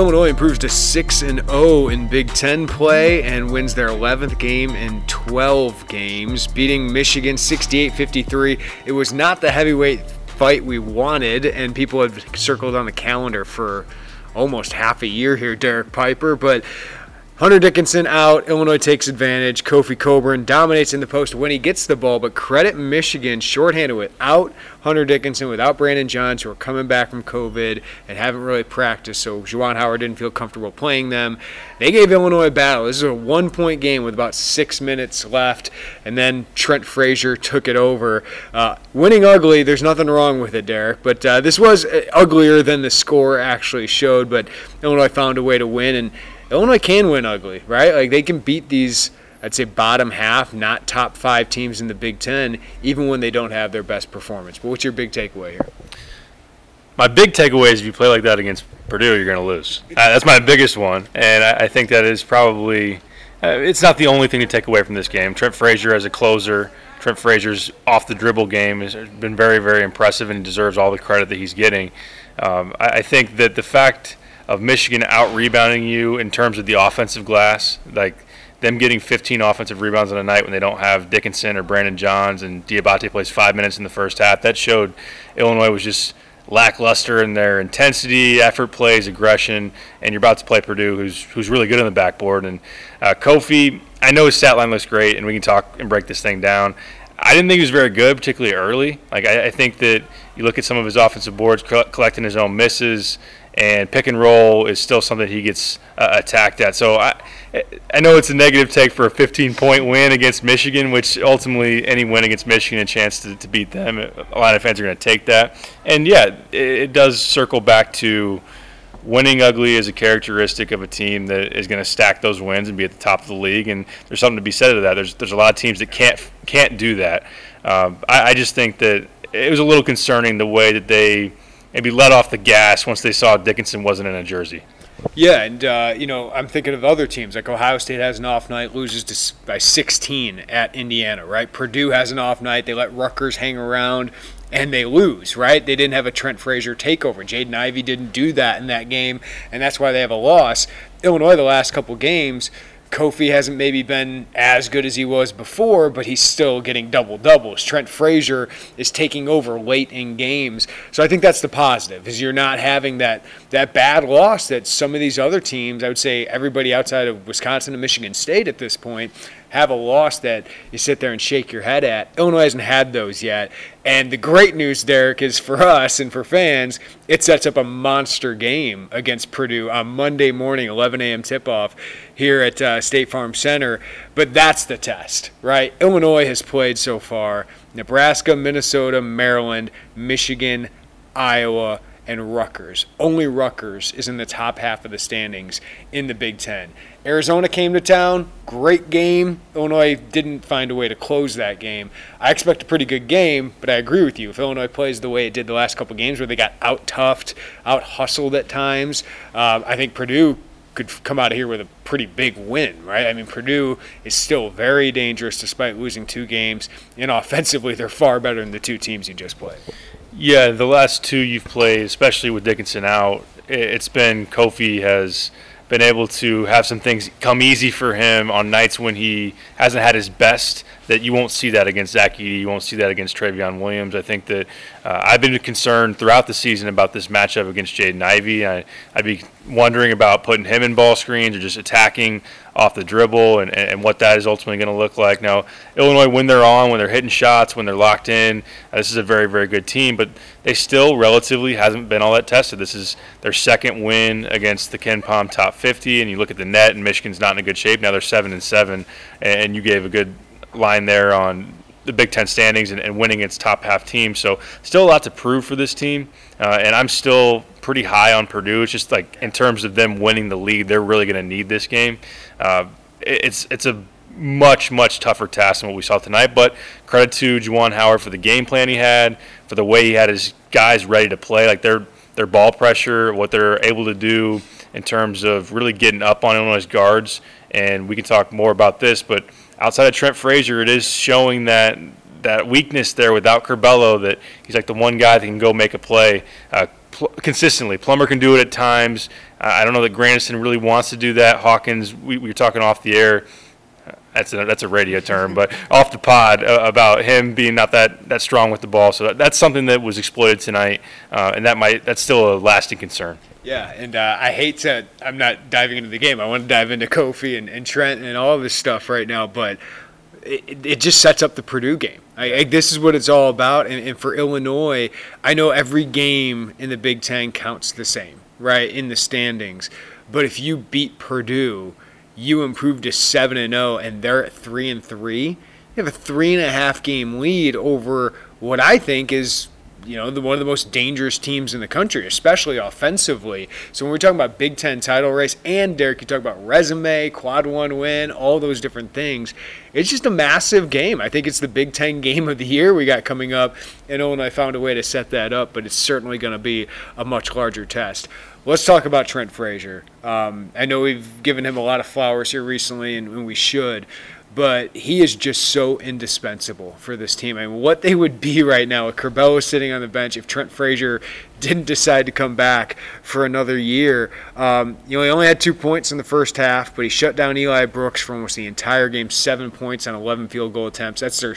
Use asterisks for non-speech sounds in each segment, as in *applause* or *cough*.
Illinois improves to 6 and 0 in Big 10 play and wins their 11th game in 12 games, beating Michigan 68-53. It was not the heavyweight fight we wanted and people had circled on the calendar for almost half a year here, Derek Piper, but Hunter Dickinson out. Illinois takes advantage. Kofi Cockburn dominates in the post when he gets the ball, but credit Michigan shorthanded without Hunter Dickinson, without Brandon Johns, who are coming back from COVID and haven't really practiced. So Juwan Howard didn't feel comfortable playing them. They gave Illinois a battle. This is a one point game with about six minutes left, and then Trent Frazier took it over. Uh, winning ugly, there's nothing wrong with it, Derek, but uh, this was uh, uglier than the score actually showed, but Illinois found a way to win. and Illinois can win ugly, right? Like they can beat these, I'd say, bottom half, not top five teams in the Big Ten, even when they don't have their best performance. But what's your big takeaway here? My big takeaway is if you play like that against Purdue, you're going to lose. Uh, that's my biggest one, and I, I think that is probably. Uh, it's not the only thing to take away from this game. Trent Frazier as a closer, Trent Frazier's off the dribble game has been very, very impressive and deserves all the credit that he's getting. Um, I, I think that the fact of Michigan out rebounding you in terms of the offensive glass, like them getting 15 offensive rebounds in a night when they don't have Dickinson or Brandon Johns and Diabate plays five minutes in the first half. That showed Illinois was just lackluster in their intensity, effort plays, aggression, and you're about to play Purdue, who's who's really good on the backboard. And uh, Kofi, I know his stat line looks great, and we can talk and break this thing down. I didn't think he was very good, particularly early. Like I, I think that you look at some of his offensive boards, collecting his own misses, and pick and roll is still something he gets uh, attacked at. So I, I know it's a negative take for a 15 point win against Michigan, which ultimately any win against Michigan, a chance to, to beat them. A lot of fans are going to take that. And yeah, it, it does circle back to winning ugly is a characteristic of a team that is going to stack those wins and be at the top of the league. And there's something to be said to that. There's there's a lot of teams that can't can't do that. Um, I, I just think that it was a little concerning the way that they maybe let off the gas once they saw Dickinson wasn't in a jersey. Yeah, and uh, you know I'm thinking of other teams like Ohio State has an off night, loses to, by 16 at Indiana. Right, Purdue has an off night, they let Rutgers hang around and they lose, right? They didn't have a Trent Frazier takeover. Jaden Ivey didn't do that in that game, and that's why they have a loss. Illinois, the last couple games, Kofi hasn't maybe been as good as he was before, but he's still getting double doubles. Trent Frazier is taking over late in games, so I think that's the positive. Is you're not having that that bad loss that some of these other teams, I would say everybody outside of Wisconsin and Michigan State at this point, have a loss that you sit there and shake your head at. Illinois hasn't had those yet. And the great news, Derek, is for us and for fans, it sets up a monster game against Purdue on Monday morning, 11 a.m. tip off here at uh, State Farm Center. But that's the test, right? Illinois has played so far Nebraska, Minnesota, Maryland, Michigan, Iowa, and Rutgers. Only Rutgers is in the top half of the standings in the Big Ten. Arizona came to town, great game. Illinois didn't find a way to close that game. I expect a pretty good game, but I agree with you. If Illinois plays the way it did the last couple games, where they got out toughed, out hustled at times, uh, I think Purdue could come out of here with a pretty big win, right? I mean, Purdue is still very dangerous despite losing two games, and offensively, they're far better than the two teams you just played. Yeah, the last two you've played, especially with Dickinson out, it's been Kofi has been able to have some things come easy for him on nights when he hasn't had his best. That you won't see that against Zach Edey, you won't see that against Trevion Williams. I think that uh, I've been concerned throughout the season about this matchup against Jaden Ivey. I, I'd be wondering about putting him in ball screens or just attacking off the dribble and, and what that is ultimately going to look like. Now, Illinois, when they're on, when they're hitting shots, when they're locked in, uh, this is a very, very good team, but they still relatively hasn't been all that tested. This is their second win against the KenPom top 50, and you look at the net, and Michigan's not in a good shape. Now they're 7 and 7, and you gave a good line there on the Big Ten standings and, and winning its top half team. So still a lot to prove for this team, uh, and I'm still pretty high on Purdue. It's just like in terms of them winning the league, they're really going to need this game. Uh, it's it's a much much tougher task than what we saw tonight. But credit to Juwan Howard for the game plan he had, for the way he had his guys ready to play. Like their their ball pressure, what they're able to do in terms of really getting up on Illinois' guards. And we can talk more about this, but outside of Trent Frazier, it is showing that that weakness there without Curbelo that he's like the one guy that can go make a play uh, pl- consistently. Plummer can do it at times. Uh, I don't know that Grandison really wants to do that. Hawkins, we, we were talking off the air. That's a, that's a radio term, but *laughs* off the pod uh, about him being not that, that strong with the ball. So that, that's something that was exploited tonight, uh, and that might that's still a lasting concern. Yeah, and uh, I hate to. I'm not diving into the game. I want to dive into Kofi and, and Trent and all this stuff right now, but it, it just sets up the Purdue game. I, I, this is what it's all about. And, and for Illinois, I know every game in the Big Ten counts the same, right, in the standings. But if you beat Purdue, you improve to seven and 0, and they're at three and three. You have a three and a half game lead over what I think is you know, the, one of the most dangerous teams in the country, especially offensively. So when we're talking about Big Ten title race, and Derek, you talk about resume, quad one win, all those different things. It's just a massive game. I think it's the Big Ten game of the year we got coming up, and Illinois found a way to set that up, but it's certainly going to be a much larger test. Let's talk about Trent Frazier. Um, I know we've given him a lot of flowers here recently, and, and we should but he is just so indispensable for this team. I mean, what they would be *laughs* right now with Curbelo sitting on the bench if Trent Frazier didn't decide to come back for another year. Um, you know, he only had two points in the first half, but he shut down Eli Brooks for almost the entire game, seven points on 11 field goal attempts. That's their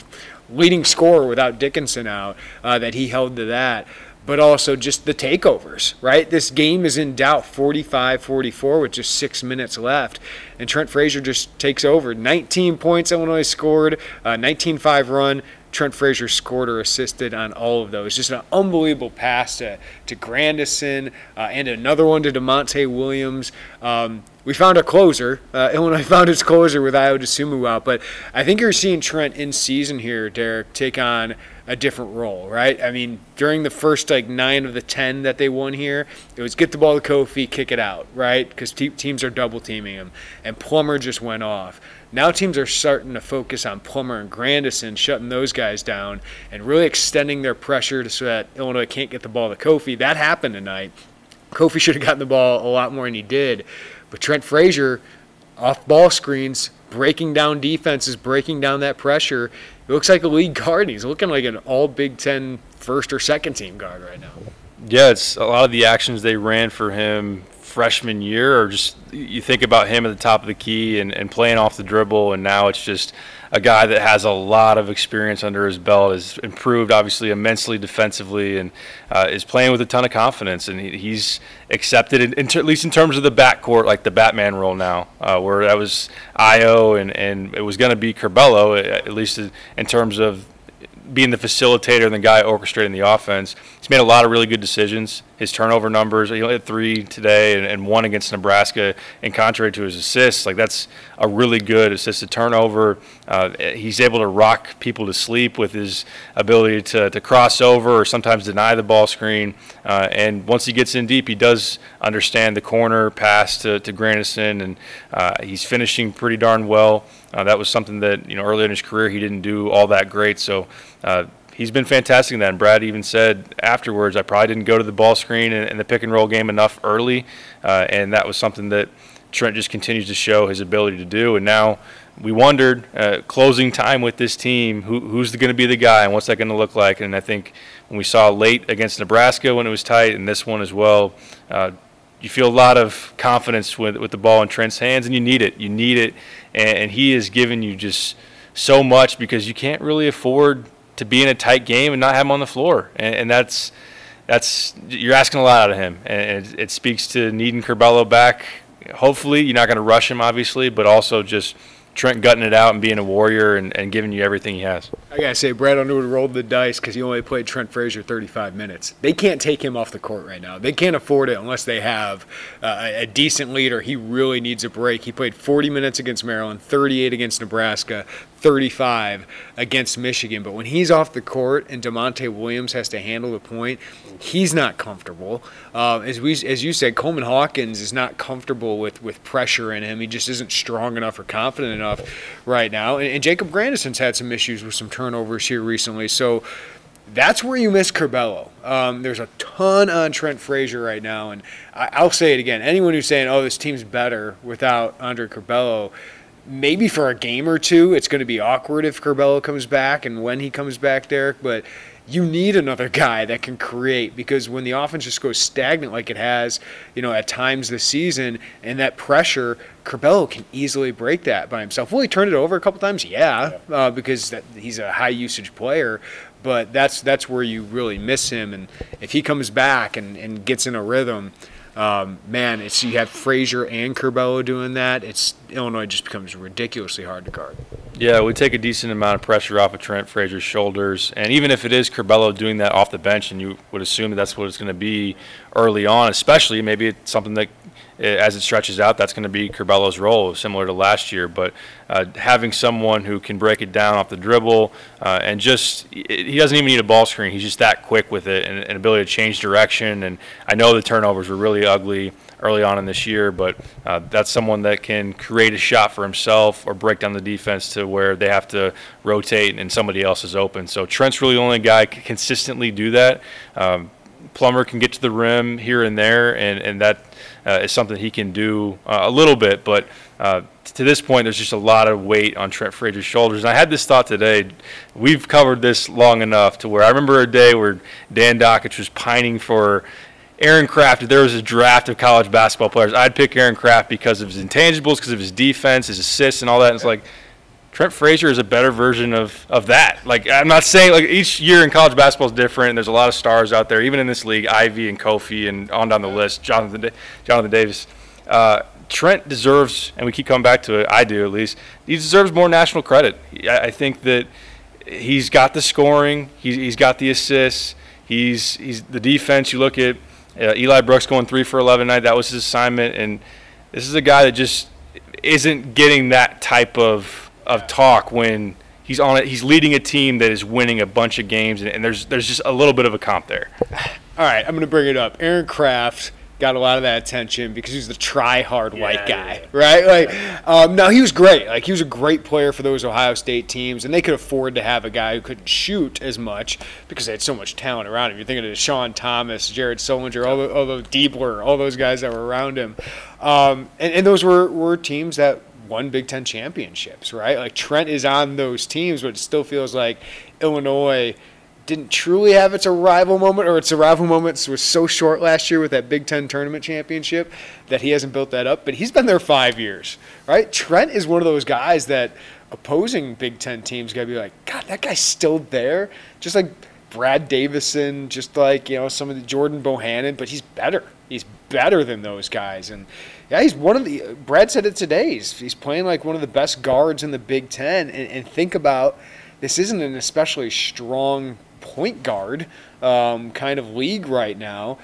leading scorer without Dickinson out uh, that he held to that but also just the takeovers, right? This game is in doubt 45 44 with just six minutes left. And Trent Frazier just takes over. 19 points Illinois scored, uh, 19 5 run. Trent Frazier scored or assisted on all of those. Just an unbelievable pass to, to Grandison uh, and another one to Da'Monte Williams. Um, we found a closer. Uh, *laughs* Illinois found its closer with Ayo Dosunmu out, but I think you're seeing Trent in season here, Derek, take on a different role, right? I mean, during the first like nine of the ten that they won here, it was get the ball to Kofi, kick it out, right? Because te- teams are double teaming him, and Plummer just went off. Now teams are starting to focus on Plummer and Grandison, shutting those guys down, and really extending their pressure so that Illinois can't get the ball to Kofi. That happened tonight. Kofi *laughs* should have gotten the ball a lot more than he did, but Trent Frazier, off ball screens, breaking down defenses, breaking down that pressure, he looks like a league guard. He's looking like an all Big Ten first or second team guard right now. Yeah, it's a lot of the actions they ran for him freshman year, or just you think about him at the top of the key and, and playing off the dribble, and now it's just a guy that has a lot of experience under his belt, has improved obviously immensely defensively, and uh, is playing with a ton of confidence. And he, he's accepted, in, in at least in terms of the backcourt, like the Batman role now, uh, where that was Ayo and, and it was going to be Curbelo, at least in terms of being the facilitator and the guy orchestrating the offense. He's made a lot of really good decisions. His turnover numbers, he had three today and, and one against Nebraska. And contrary to his assists, like that's a really good assist to turnover. Uh, he's able to rock people to sleep with his ability to, to cross over or sometimes deny the ball screen. Uh, and once he gets in deep, he does understand the corner pass to, to Grandison, and uh, he's finishing pretty darn well. Uh, that was something that you know earlier in his career he didn't do all that great. So uh, he's been fantastic in that. And Brad even said afterwards, I probably didn't go to the ball screen and, and the pick and roll game enough early, uh, and that was something that Trent just continues to show his ability to do. And now we wondered uh, closing time with this team, who, who's going to be the guy and what's that going to look like? And I think when we saw late against Nebraska when it was tight, and this one as well. Uh, you feel a lot of confidence with with the ball in Trent's hands, and you need it. You need it, and, and he has given you just so much because you can't really afford to be in a tight game and not have him on the floor, and, and that's that's you're asking a lot out of him, and it, it speaks to needing Curbelo back. Hopefully, you're not going to rush him, obviously, but also just Trent gutting it out and being a warrior and, and giving you everything he has. I gotta say, Brad Underwood rolled the dice because he only played Trent Frazier 35 minutes. They can't take him off the court right now. They can't afford it unless they have uh, a decent leader. He really needs a break. He played 40 minutes against Maryland, 38 against Nebraska, 35 against Michigan. But when he's off the court and Da'Monte Williams has to handle the point, he's not comfortable. Uh, as we, as you said, Coleman Hawkins is not comfortable with, with pressure in him. He just isn't strong enough or confident enough right now. And, and Jacob Grandison's had some issues with some turnovers here recently. So that's where you miss Curbelo. Um, there's a ton on Trent Frazier right now, and I, will say it again. Anyone who's saying, "Oh, this team's better without Andre Curbelo," maybe for a game or two, it's going to be awkward if Curbelo comes back and when he comes back, Derek. But you need another *laughs* guy that can create because when the offense just goes stagnant like it has, you know, at times this season, and that pressure, Curbelo can easily break that by himself. Will he turn it over a couple times? Yeah, uh, because that, he's a high usage player. But that's that's where you really miss him, and if he comes back and, and gets in a rhythm, um, man, it's you have Frazier and Curbelo doing that. It's Illinois just becomes ridiculously hard to guard. Yeah, we take a decent amount of pressure off of Trent Frazier's shoulders, and even if it is Curbelo doing that off the bench, and you would assume that that's what it's going to be early on, especially maybe it's something that as it stretches out, that's going to be Curbelo's role, similar to last year. But uh, having someone who can break it down off the dribble uh, and just, he doesn't even need a ball screen. He's just that quick with it and an ability to change direction. And I know the turnovers were really ugly early on in this year, but uh, that's someone that can create a shot for himself or break down the defense to where they have to rotate and somebody else is open. So Trent's really the only guy consistently do that. Um, Plummer can get to the rim here and there, and, and that uh, is something he can do uh, a little bit. But uh, to this point, there's just a lot of weight on Trent Frazier's shoulders. And I had this thought today. We've covered this long enough to where I remember a day where Dan Dakich was pining for Aaron Craft. If there was a draft of college basketball players, I'd pick Aaron Craft because of his intangibles, because of his defense, his assists, and all that. And it's like, Trent Frazier is a better version of, of that. Like I'm not saying like each year in college basketball is different. There's a lot of stars out there, even in this league, Ivey and Kofi and on down the list, Jonathan Jonathan Davis. Uh, Trent deserves, and we keep coming back to it. I do at least. He deserves more national credit. I think that he's got the scoring. He's, he's got the assists. He's he's the defense. You look at uh, Eli Brooks going three for 11 night. That was his assignment, and this is a guy that just isn't getting that type of of talk when he's on it. He's leading a team that is winning a bunch of games, and, and there's there's just a little bit of a comp there. All right, I'm going to bring it up. Aaron Craft got a lot of that attention because he's the try-hard yeah, white guy, yeah. right? Like, um, no, he was great. Like, he was a great player for those Ohio State teams, and they could afford to have a guy who couldn't shoot as much because they had so much talent around him. You're thinking of Sean Thomas, Jared Sullinger, all the, all the Diebler, all those guys that were around him, um, and, and those were, were teams that won Big Ten championships, right? Like Trent is on those teams, but it still feels like Illinois didn't truly have its arrival moment, or its arrival moments was so short last year with that Big Ten tournament championship that he hasn't built that up. But he's been there five years, right? Trent is one of those guys that opposing Big Ten teams got to be like, God, that guy's still there. Just like Brad Davison, just like you know some of the Jordan Bohannon, but he's better. Better than those guys, and yeah, he's one of the. Brad said it today. He's, he's playing like one of the best guards in the Big Ten. And, and think about this isn't an especially strong point guard um, kind of league right now.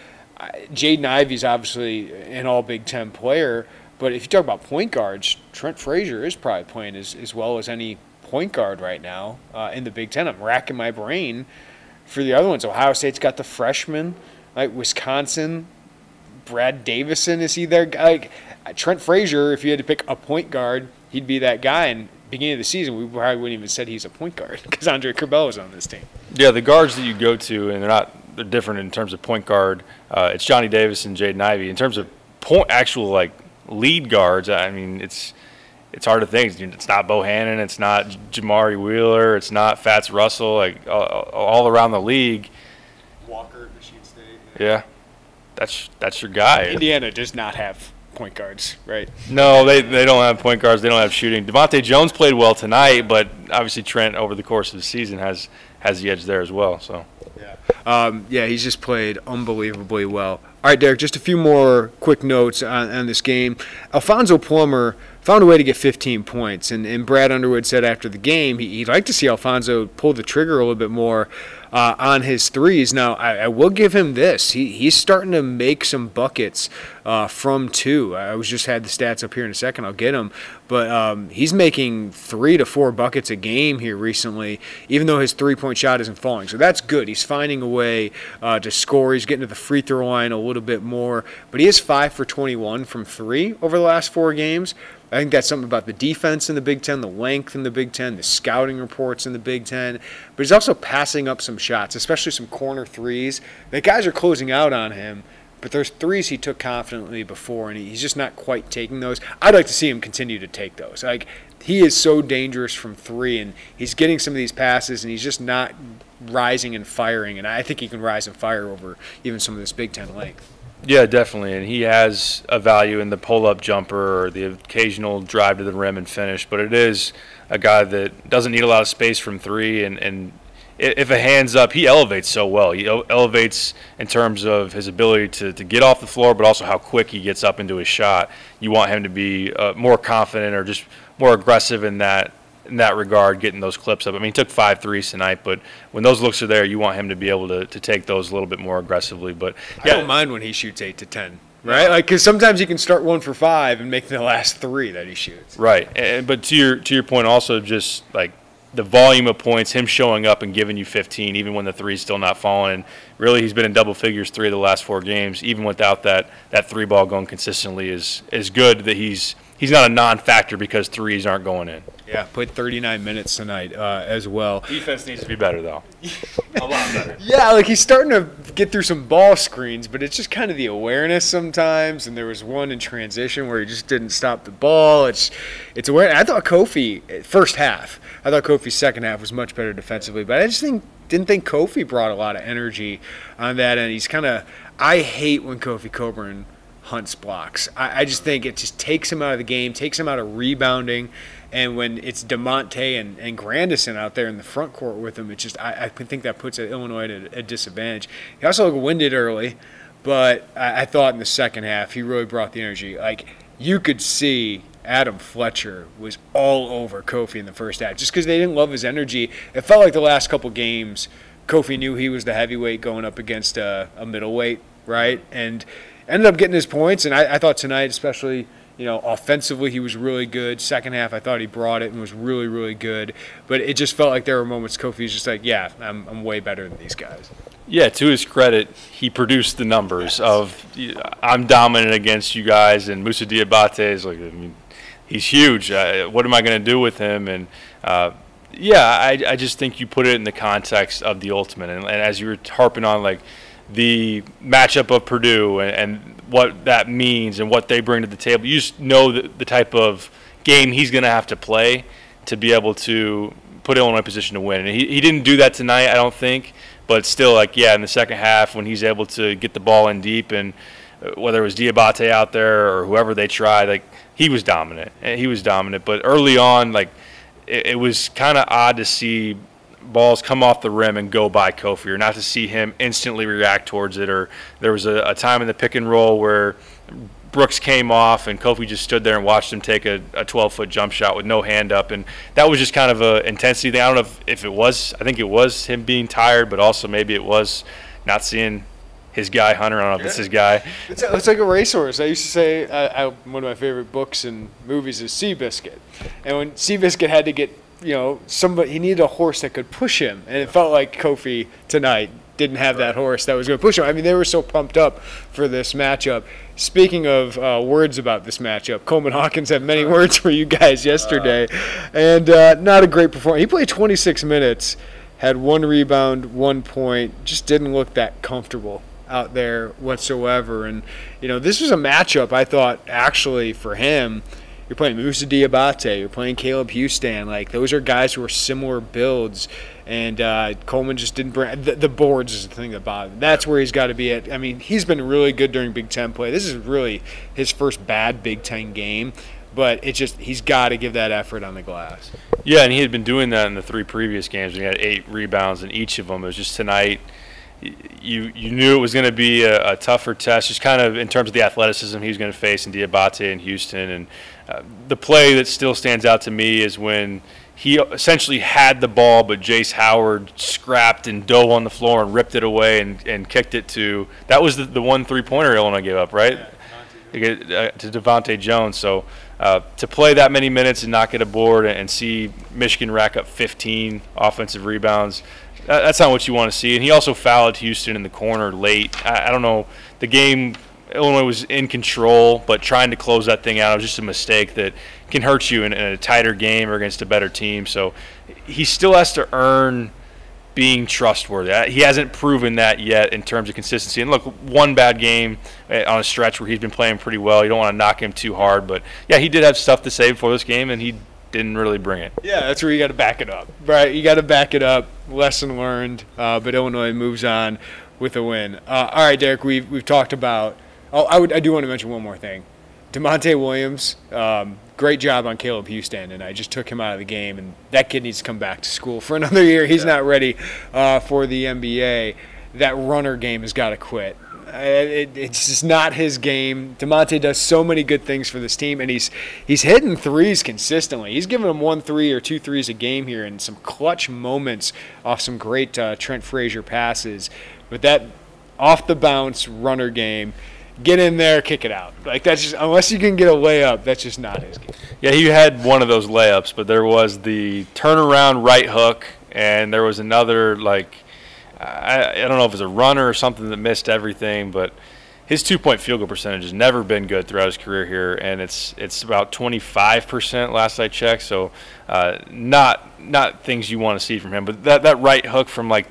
Jaden Ivey's obviously an all Big Ten player, but if you talk about point guards, Trent Frazier is probably playing as, as well as any point guard right now uh, in the Big Ten. I'm racking my brain for the other ones. Ohio State's got the freshman, like Wisconsin Brad Davison is he there? Like Trent Frazier, if you had to pick a point guard, he'd be that guy. And beginning of the season, we probably wouldn't even said he's a point guard *laughs* because Andre Curbelo was on this team. Yeah, the guards that you go to, and they're not they're different in terms of point guard. Uh, it's Johnny Davis and Jaden Ivey. In terms of point, actual like lead guards, I mean, it's it's hard to think. It's not Bohannon. It's not Jamari Wheeler. It's not Fats Russell. Like all, all around the league. Walker, Michigan State. Yeah that's that's your guy. Indiana does not have point guards, right? No, they, they don't have point guards. They don't have shooting. DeVante' Jones played well tonight, but obviously Trent over the course of the season has has the edge there as well. So yeah, um, yeah, he's just played unbelievably well. All right, Derek, just a few more quick notes on, on this game. Alfonso Plummer found a way to get 15 points. And, and Brad Underwood said after the game he, would like to see Alfonso pull the trigger a little bit more uh, on his threes. Now, I, I, will give him this. He, he's starting to make some buckets uh, from two. I was just had the stats up here in a second. I'll get them. But um, he's making three to four buckets a game here recently, even though his three point shot isn't falling. So that's good. He's finding a way uh, to score. He's getting to the free throw line a little bit more. But he is five for 21 from three over the last four games. I think that's something about the defense in the Big Ten, the length in the Big Ten, the scouting reports in the Big Ten. But he's also passing up some shots, especially some corner threes. The guys are closing out on him, but there's threes he took confidently before, and he's just not quite taking those. I'd like to see him continue to take those. Like he is so dangerous from three, and he's getting some of these passes, and he's just not rising and firing. And I think he can rise and fire over even some of this Big Ten length. Yeah, definitely, and he has a value in the pull-up jumper or the occasional drive to the rim and finish. But it is a guy that doesn't need a lot of space from three, and, and if a hands up, he elevates so well. He elevates in terms of his ability to, to get off the floor, but also how quick he gets up into his shot. You want him to be uh, more confident or just more aggressive in that in that regard, getting those clips up. I mean, he took five threes tonight, but when those looks are there, you want him to be able to, to take those a little bit more aggressively. But yeah. I don't mind when he shoots eight to ten. Right, like because sometimes he can start one for five and make the last three that he shoots. Right, and, but to your to your point, also just like the volume of points, him showing up and giving you 15, even when the three's still not falling. And really, he's been in double figures three of the last four games, even without that that three ball going consistently. Is is good that he's he's not a non-factor because threes aren't going in. Yeah, played 39 minutes tonight uh, as well. Defense needs to be better though. *laughs* a lot better. Yeah, like he's starting to get through some ball screens, but it's just kind of the awareness sometimes. And there was one in transition where he just didn't stop the ball. It's it's aware. I thought Kofi first half. I thought Kofi's second half was much better defensively, but I just think didn't think Kofi brought a lot of energy on that, and he's kind of. I hate when Kofi Cockburn Hunt's blocks. I, I, just think it just takes him out of the game, takes him out of rebounding. And when it's Da'Monte and, and Grandison out there in the front court with him, it just I, I think that puts Illinois at a, a disadvantage. He also looked winded early, but I, I thought in the second half he really brought the energy. Like you could see Adam Fletcher was all over Kofi in the first half just because they didn't love his energy. It felt like the last couple games, Kofi knew he was the heavyweight going up against a, a middleweight, right? And ended up getting his points, and I, I thought tonight, especially you know, offensively he was really good. Second half, I thought he brought it and was really, really good. But it just felt like there were moments Kofi was just like, yeah, I'm, I'm way better than these guys. Yeah, to his credit, he produced the numbers yes. of I'm dominant against you guys, and Moussa Diabate is like, I mean, he's huge. Uh, what am I going to do with him? And uh, yeah, I, I just think you put it in the context of the ultimate, and, and as you were harping on, like the matchup of Purdue and, and, what that means and what they bring to the table. You just know the, the type of game he's going to have to play to be able to put Illinois in a position to win. And he, he didn't do that tonight, I don't think. But still, like, yeah, in the second half, when he's able to get the ball in deep and uh, whether it was Diabate out there or whoever they tried, like, he was dominant. He was dominant. But early on, like, it was kind of odd to see balls come off the rim and go by Kofi, or not to see him instantly react towards it. Or there was a, a time in the pick and roll where Brooks came off and Kofi just stood there and watched him take a, a 12 foot jump shot with no hand up. And that was just kind of a intensity thing. I don't know if, if it was, I think it was him being tired, but also maybe it was not seeing his guy Hunter. I don't know if it's his guy. It's, it's like a racehorse. I used to say uh, I, one of my favorite books and movies is Seabiscuit, and when Seabiscuit had to get you know, somebody he needed a horse that could push him, and it felt like Kofi tonight didn't have that horse that was going to push him. I mean, they were so pumped up for this matchup. Speaking of uh, words about this matchup, Coleman Hawkins had many words for you guys yesterday, and uh, not a great performance. He played 26 minutes, had one rebound, one point, just didn't look that comfortable out there whatsoever. And you know, this was a matchup I thought actually for him you're playing Moussa Diabate, you're playing Caleb Houston. Like those are guys who are similar builds, and uh, Coleman just didn't bring the, the, boards is the thing that bothered. That's where he's got to be at. I mean, he's been really good during Big Ten play. This is really his first bad Big Ten game, but it's just he's got to give that effort on the glass. Yeah, and he had been doing that in the three previous games. He had eight rebounds in each of them. It was just tonight you you knew it was going to be a, a, tougher test, just kind of in terms of the athleticism he was going to face in Diabate and Houston, and uh, the play that still stands out to me is when he essentially had the ball, but Jace Howard scrapped and dove on the floor and ripped it away and, and kicked it to. That was the, the one three pointer Illinois gave up, right? Yeah, uh, to DeVante' Jones. So uh, to play that many minutes and not get a board and see Michigan rack up 15 offensive rebounds, that's not what you want to see. And he also fouled Houston in the corner late. I, I don't know. The game Illinois was in control, but trying to close that thing out was just a mistake that can hurt you in, in, a tighter game or against a better team. So he still has to earn being trustworthy. Uh, he hasn't proven that yet in terms of consistency. And look, one bad game uh, on a stretch where he's been playing pretty well. You don't want to knock him too hard, but yeah, he did have stuff to say before this game, and he didn't really bring it. Yeah, that's where you got to back it up, right? You got to back it up. Lesson learned, uh, but Illinois moves on with a win. Uh, all right, Derek, we've we've talked about Oh, I would. I do want to mention one more thing. Da'Monte Williams, um, great job on Caleb Houston, and I just took him out of the game. And that kid needs to come back to school for *laughs* another year. He's yeah. not ready uh, for the NBA. That runner game has got to quit. It, it's just not his game. Da'Monte does so many good things for this team, and he's he's hitting threes consistently. He's giving them one three or two threes a game here, and some clutch moments off some great uh, Trent Frazier passes. But that off the bounce runner game get in there, kick it out. Like that's just unless you can get a layup, that's just not his game. Yeah, he had one of those layups, but there was the turnaround right hook, and there was another like I, I don't know if it was a runner or something that missed everything, but his two-point field goal percentage has never been good throughout his career here, and it's it's about 25% last I checked. So, uh, not not things you want to see from him. But that that right hook from like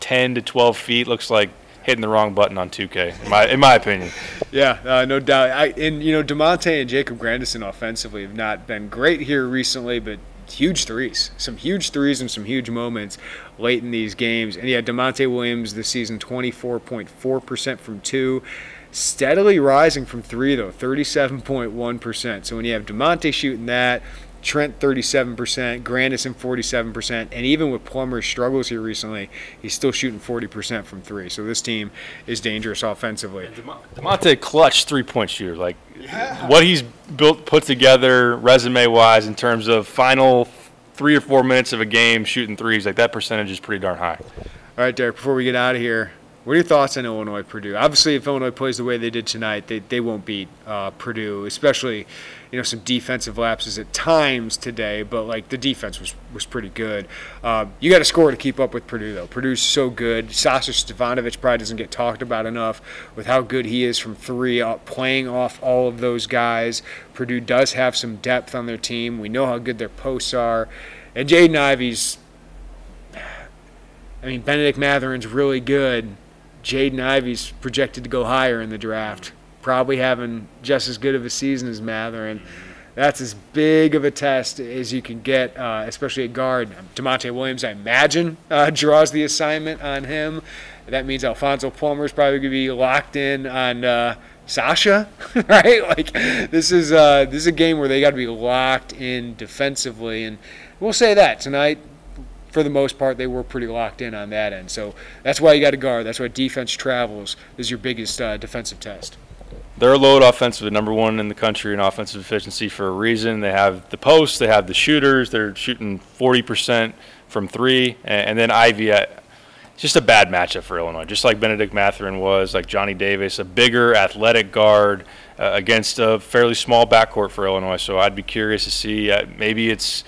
10 to 12 feet looks like hitting the wrong button on 2K, in my, in my opinion. Yeah, uh, no doubt. I, and, you know, Da'Monte and Jacob Grandison offensively have not been great here recently, but huge threes. Some huge threes and some huge moments late in these games. And yeah, Da'Monte Williams this season, 24.4% from two. Steadily rising from three, though, 37.1%. So when you have DeMonte shooting that, Trent 37%, Grandison 47%, and even with Plummer's struggles here recently, he's still shooting 40% from three. So this team is dangerous offensively. Da'Monte clutch three point shooter. Like yeah. what he's built, put together resume wise in terms of final three or four minutes of a game shooting threes, like that percentage is pretty darn high. All right, Derek, before we get out of here, what are your thoughts on Illinois Purdue? Obviously, if Illinois plays the way they did tonight, they, they won't beat uh, Purdue, especially you know some defensive lapses at times today. But like the defense was was pretty good. Um, you got to score to keep up with Purdue though. Purdue's so good. Sasha Stefanovic probably doesn't get talked about enough with how good he is from three, uh, playing off all of those guys. Purdue does have some depth on their team. We know how good their posts are, and Jaden Ivey's. I mean, Benedict Mathurin's really good Jaden Ivey's projected to go higher in the draft, probably having just as good of a season as Mather, and that's as big of a test as you can get, uh, especially at guard. Da'Monte Williams, I imagine, uh, draws the assignment on him. That means Alfonso Plummer is probably going to be locked in on uh, Sasha, *laughs* right? Like this is uh, this is a game where they got to be locked in defensively, and we'll say that tonight for the most part, they were pretty locked in on that end. So that's why you got to guard. That's why defense travels is your biggest uh, defensive test. They're a load offensive, number one in the country in offensive efficiency for a reason. They have the posts, they have the shooters. They're shooting 40% from three, and, then Ivey At, just a bad matchup for Illinois, just like Benedict Mathurin was, like Johnny Davis, a bigger, athletic guard uh, against a fairly small backcourt for Illinois. So I'd be curious to see. Uh, maybe it's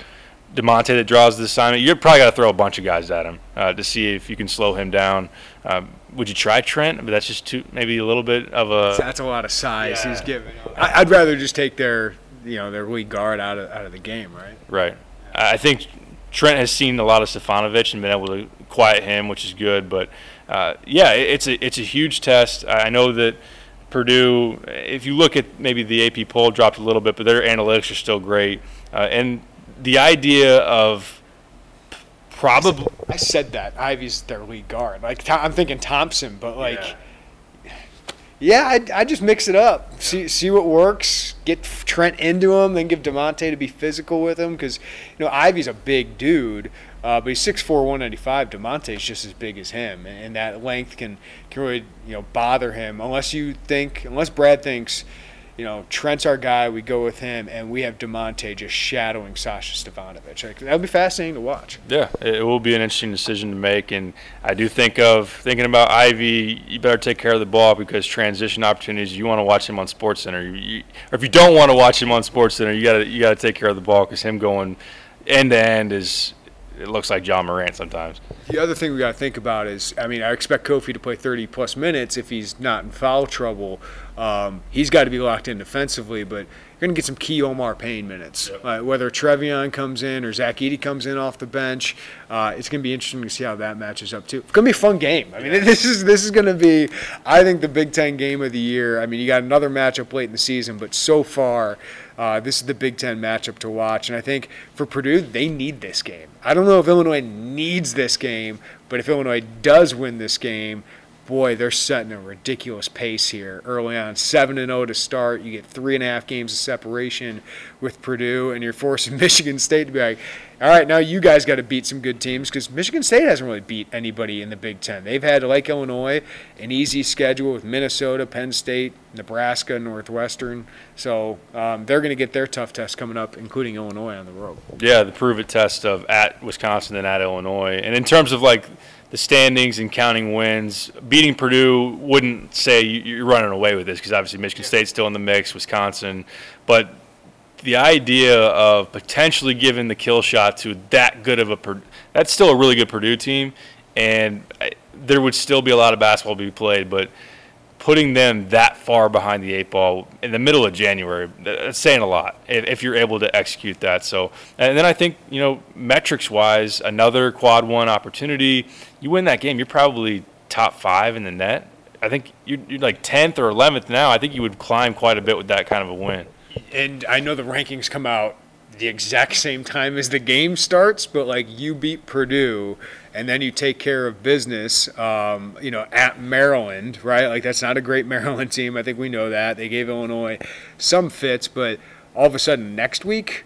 Da'Monte that draws the assignment, you're probably got to throw a bunch of guys at him uh, to see if you can slow him down. Um, would you try Trent? But that's just too maybe a little bit of a. That's a lot of size yeah. he's giving. I, would rather just take their you know their lead guard out of out of the game, right? Right. I think Trent has seen a lot of Stefanovic and been able to quiet him, which is good. But uh, yeah, it's a it's a huge test. I know that. Purdue, if you look at maybe the AP poll dropped a little bit, but their analytics are still great. Uh, and the idea of probably I said that Ivey's their lead guard. Like I'm thinking Thompson, but like. Yeah. Yeah, I, I just mix it up. See see what works. Get Trent into him, then give Da'Monte to be physical with him because you know Ivey's a big dude, uh, but he's 6'4", 195. Da'Monte's just as big as him, and, and that length can can really you know bother him unless you think unless Brad thinks you know, Trent's our guy. We go with him, and we have Da'Monte just shadowing Sasha Stefanovic. Like, that'll be fascinating to watch. Yeah, it will be an interesting decision to make, and I do think of thinking about Ivey. You better take care of the ball because transition opportunities. You want to watch him on Sports Center, you, or if you don't want to watch him on Sports Center, you got to you got to take care of the ball because him going end to end is it looks like John Morant sometimes. The other thing we got to think about is, I mean, I expect Kofi to play 30 plus minutes if he's not in foul trouble. Um, he's got to be locked in defensively, but you're going to get some key Omar Payne minutes. Yep. Uh, whether Trevion comes in or Zach Edey comes in off the bench, uh, it's going to be interesting to see how that matches up too. It's going to be a fun game. I mean, yeah. *laughs* this is this is going to be, I think, the Big Ten game of the year. I mean, you got another matchup late in the season, but so far. Uh, this is the Big Ten matchup to watch. And I think for Purdue, they need this game. I don't know if Illinois needs this game, but if Illinois does win this game, boy, they're setting a ridiculous pace here early on. 7 and 0 to start. You get three and a half games of separation with Purdue, and you're forcing *laughs* Michigan State to be like, all right, now you guys got to beat some good teams because Michigan State hasn't really beat anybody in the Big Ten. They've had, like Illinois, an easy schedule with Minnesota, Penn State, Nebraska, Northwestern. So um, they're going to get their tough test coming up, including Illinois on the road. Yeah, the prove it test of at Wisconsin and at Illinois. And in terms of like the standings and counting wins, beating Purdue wouldn't say you're running away with this because obviously Michigan State's still in the mix, Wisconsin, but the idea of potentially giving the kill shot to that good of a that's still a really good Purdue team, and eh, there would still be a lot of basketball to be played, but putting them that far behind the eight ball in the middle of January, that's saying a lot if, if you're able to execute that. So, and then I think, you know, metrics wise, another quad one opportunity, you win that game, you're probably top five in the net. I think you're, you're like 10th or 11th now. I think you would climb quite a bit with that kind of a win. And I know the rankings come out the exact same time as the game starts, but like you beat Purdue and then you take care of business, um, you know, at Maryland, right? Like that's not a great *laughs* Maryland team. I think we know that. They gave Illinois some fits, but all of a sudden next week,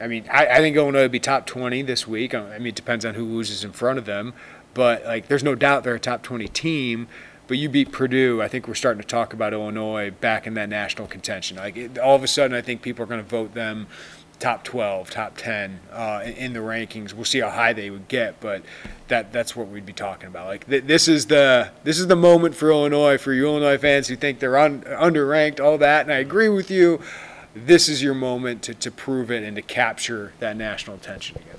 I mean, I, I think Illinois would be top 20 this week. I mean, it depends on who loses in front of them, but like there's no doubt they're a top 20 team. But you beat Purdue. I think we're starting to talk about Illinois back in that national contention. Like it, all of a sudden, I think people are going to vote them top 12, top 10 uh, in, the rankings. We'll see how high they would get, but that that's what we'd be talking about. Like th- this is the this is the moment for Illinois for you Illinois fans who think they're un- underranked, all that. And I agree with you. This is your moment to, to prove it and to capture that national attention again.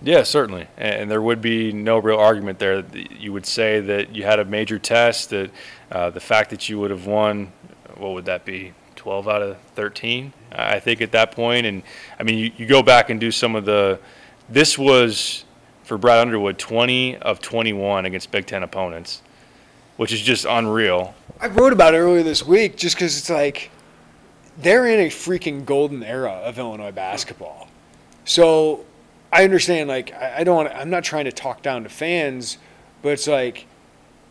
Yeah, certainly, and there would be no real argument there. You would say that you had a major test. That uh, the fact that you would have won, what would that be? 12 out of 13, I think, at that point. And I mean, you, you go back and do some of the. This was for Brad Underwood 20 of 21 against Big Ten opponents, which is just unreal. I wrote about it earlier this week just because it's like they're in a freaking golden era of Illinois basketball. So I understand, like, I don't want I'm not trying to talk down to fans, but it's like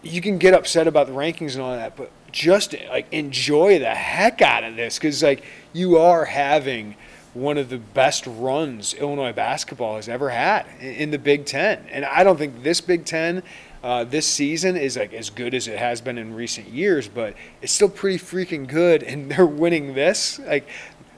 you can get upset about the rankings and all that, but just like enjoy the heck out of this because like you are having one of the best runs Illinois basketball has ever had in the Big Ten, and I don't think this Big Ten uh, this season is like as good as it has been in recent years, but it's still pretty freaking good, and *laughs* they're winning this. Like,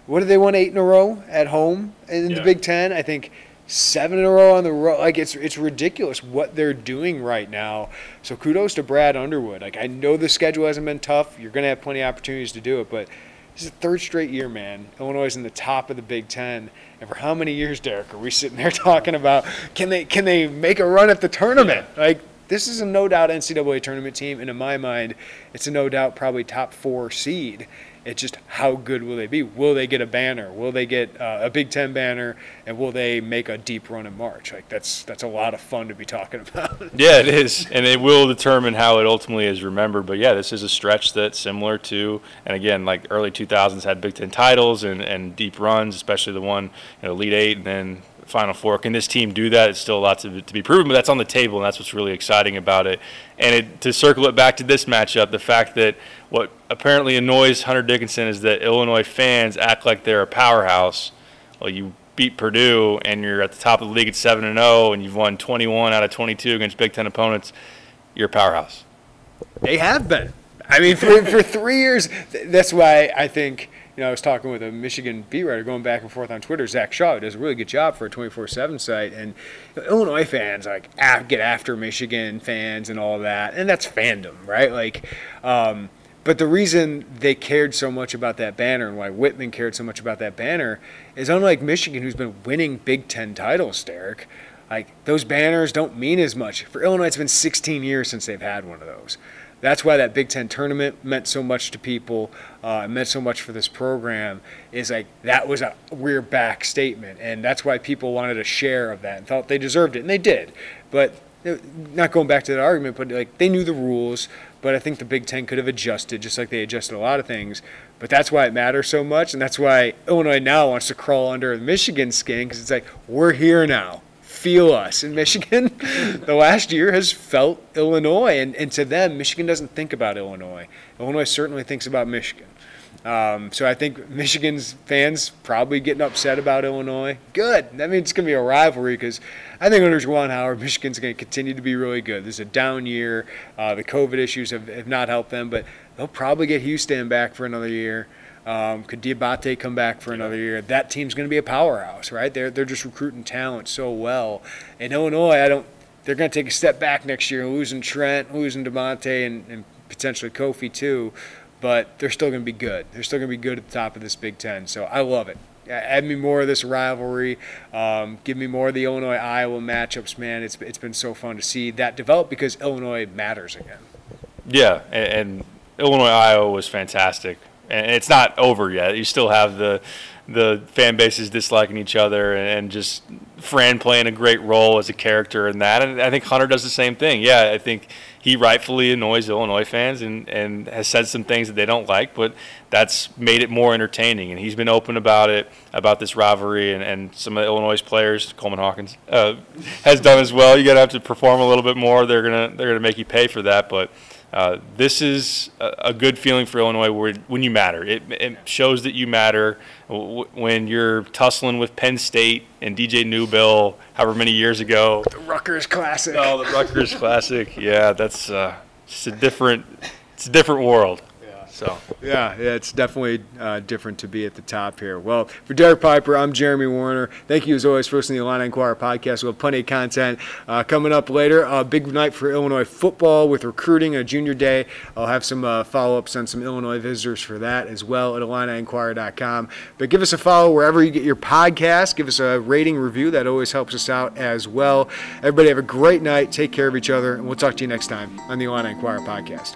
what did they win eight in a row at home in yeah. the Big Ten? I think seven in a row on the road. Like it's it's ridiculous what they're doing right now. So kudos to Brad Underwood. Like I know the schedule hasn't been tough. You're gonna have plenty of opportunities to do it, but this is the third straight year, man. Illinois is in the top of the Big Ten. And for how many years, Derek, are we sitting there *laughs* talking about can they can they make a run at the tournament? Yeah. Like this is a no doubt NCAA tournament team, and in my mind, it's a no doubt probably top four seed. It's just how good will they be? Will they get a banner? Will they get uh, a Big Ten banner? And will they make a deep run in March? Like that's that's a lot of fun to be talking *laughs* about. yeah, it is, and it will determine how it ultimately is remembered. But yeah, this is a stretch that's similar to, and again, like early 2000s had Big Ten titles and, and deep runs, especially the one you know, Elite Eight, and then Final Four. Can this team do that? It's still a lot to, be proven, but that's on the table, and that's what's really exciting about it. And it, to circle it back to this matchup, the fact that what apparently annoys Hunter Dickinson is that Illinois fans act like they're a powerhouse. Well, you beat Purdue and you're at the top of the league at 7 and 0 and you've won 21 out of 22 against Big 10 opponents. You're a powerhouse. They have been. I mean, for, for three years, that's why I think, you know, I was talking with a Michigan beat writer going back and forth on Twitter, Zach Shaw, who does a really good job for a 24 7 site. And Illinois fans, like, get after Michigan fans and all that. And that's fandom, right? Like, um, but the reason they cared so much about that banner and why Whitman cared so much about that banner is unlike Michigan, who's been winning Big Ten titles, Derek, like those banners don't mean as much. For Illinois, it's been 16 years since they've had one of those. That's why that Big Ten tournament meant so much to people. Uh, it meant so much for this program. Is like that was a we're back statement, and that's why people wanted a share of that and felt they deserved it, and they did. But uh, not going back to that argument, but like they knew the rules. But I think the Big Ten could have adjusted, just like they adjusted a lot of things. But that's why it matters so much, and that's why Illinois now wants to crawl under the Michigan skin because it's like we're here now feel us. In Michigan, *laughs* the last year has felt Illinois, and, and to them, Michigan doesn't think about Illinois. Illinois certainly thinks about Michigan. Um, so I think Michigan's fans probably getting upset about Illinois. Good. That means it's going to be a rivalry because I think under Juwan Howard, *laughs* Michigan's going to continue to be really good. This is a down year. Uh, the COVID issues have, have not helped them, but they'll probably get Houstan back for another year. Um, could Diabate come back for another year? That team's going to be a powerhouse, right? They're they're just recruiting talent so well. In Illinois, I don't. They're going to take a step back next year, losing Trent, losing Da'Monte, and, and potentially Kofi too. But they're still going to be good. They're still going to be good at the top of this Big Ten. So I love it. Add me more of this rivalry. Um, give me more of the Illinois Iowa matchups, man. It's it's been so fun to see that develop because Illinois matters again. Yeah, and, and Illinois Iowa was fantastic and it's not over yet. You still have the the fan bases disliking each other and, just Fran playing a great role as a character in that. And I think Hunter does the same thing. Yeah, I think he rightfully annoys Illinois fans and, and has said some things that they don't like, but that's made it more entertaining. And he's been open about it, about this rivalry, and, and some of the Illinois players, Coleman Hawkins, uh, has done as well. You got to have to perform a little bit more. They're gonna they're gonna make you pay for that, but. Uh, this is a, good feeling for Illinois where, when you matter. It, it, shows that you matter when you're tussling with Penn State and DJ Newbill, however many years ago. The Rutgers Classic. Oh, the Rutgers Classic. Yeah, that's uh, just a different. It's a different world. So yeah, yeah, it's definitely uh, different to be at the top here. Well, for Derek Piper, I'm Jeremy Werner. Thank you as always for listening to the Illini Inquirer podcast. We'll have plenty of content uh, coming up later. A uh, big night for Illinois football with recruiting a junior day. I'll have some uh, follow-ups on some Illinois visitors for that as well at IlliniInquirer.com. But give us a follow wherever you get your podcast. Give us a rating review. That always helps us out as well. Everybody have a great night. Take care of each other, and we'll talk to you next time on the Illini Inquirer podcast.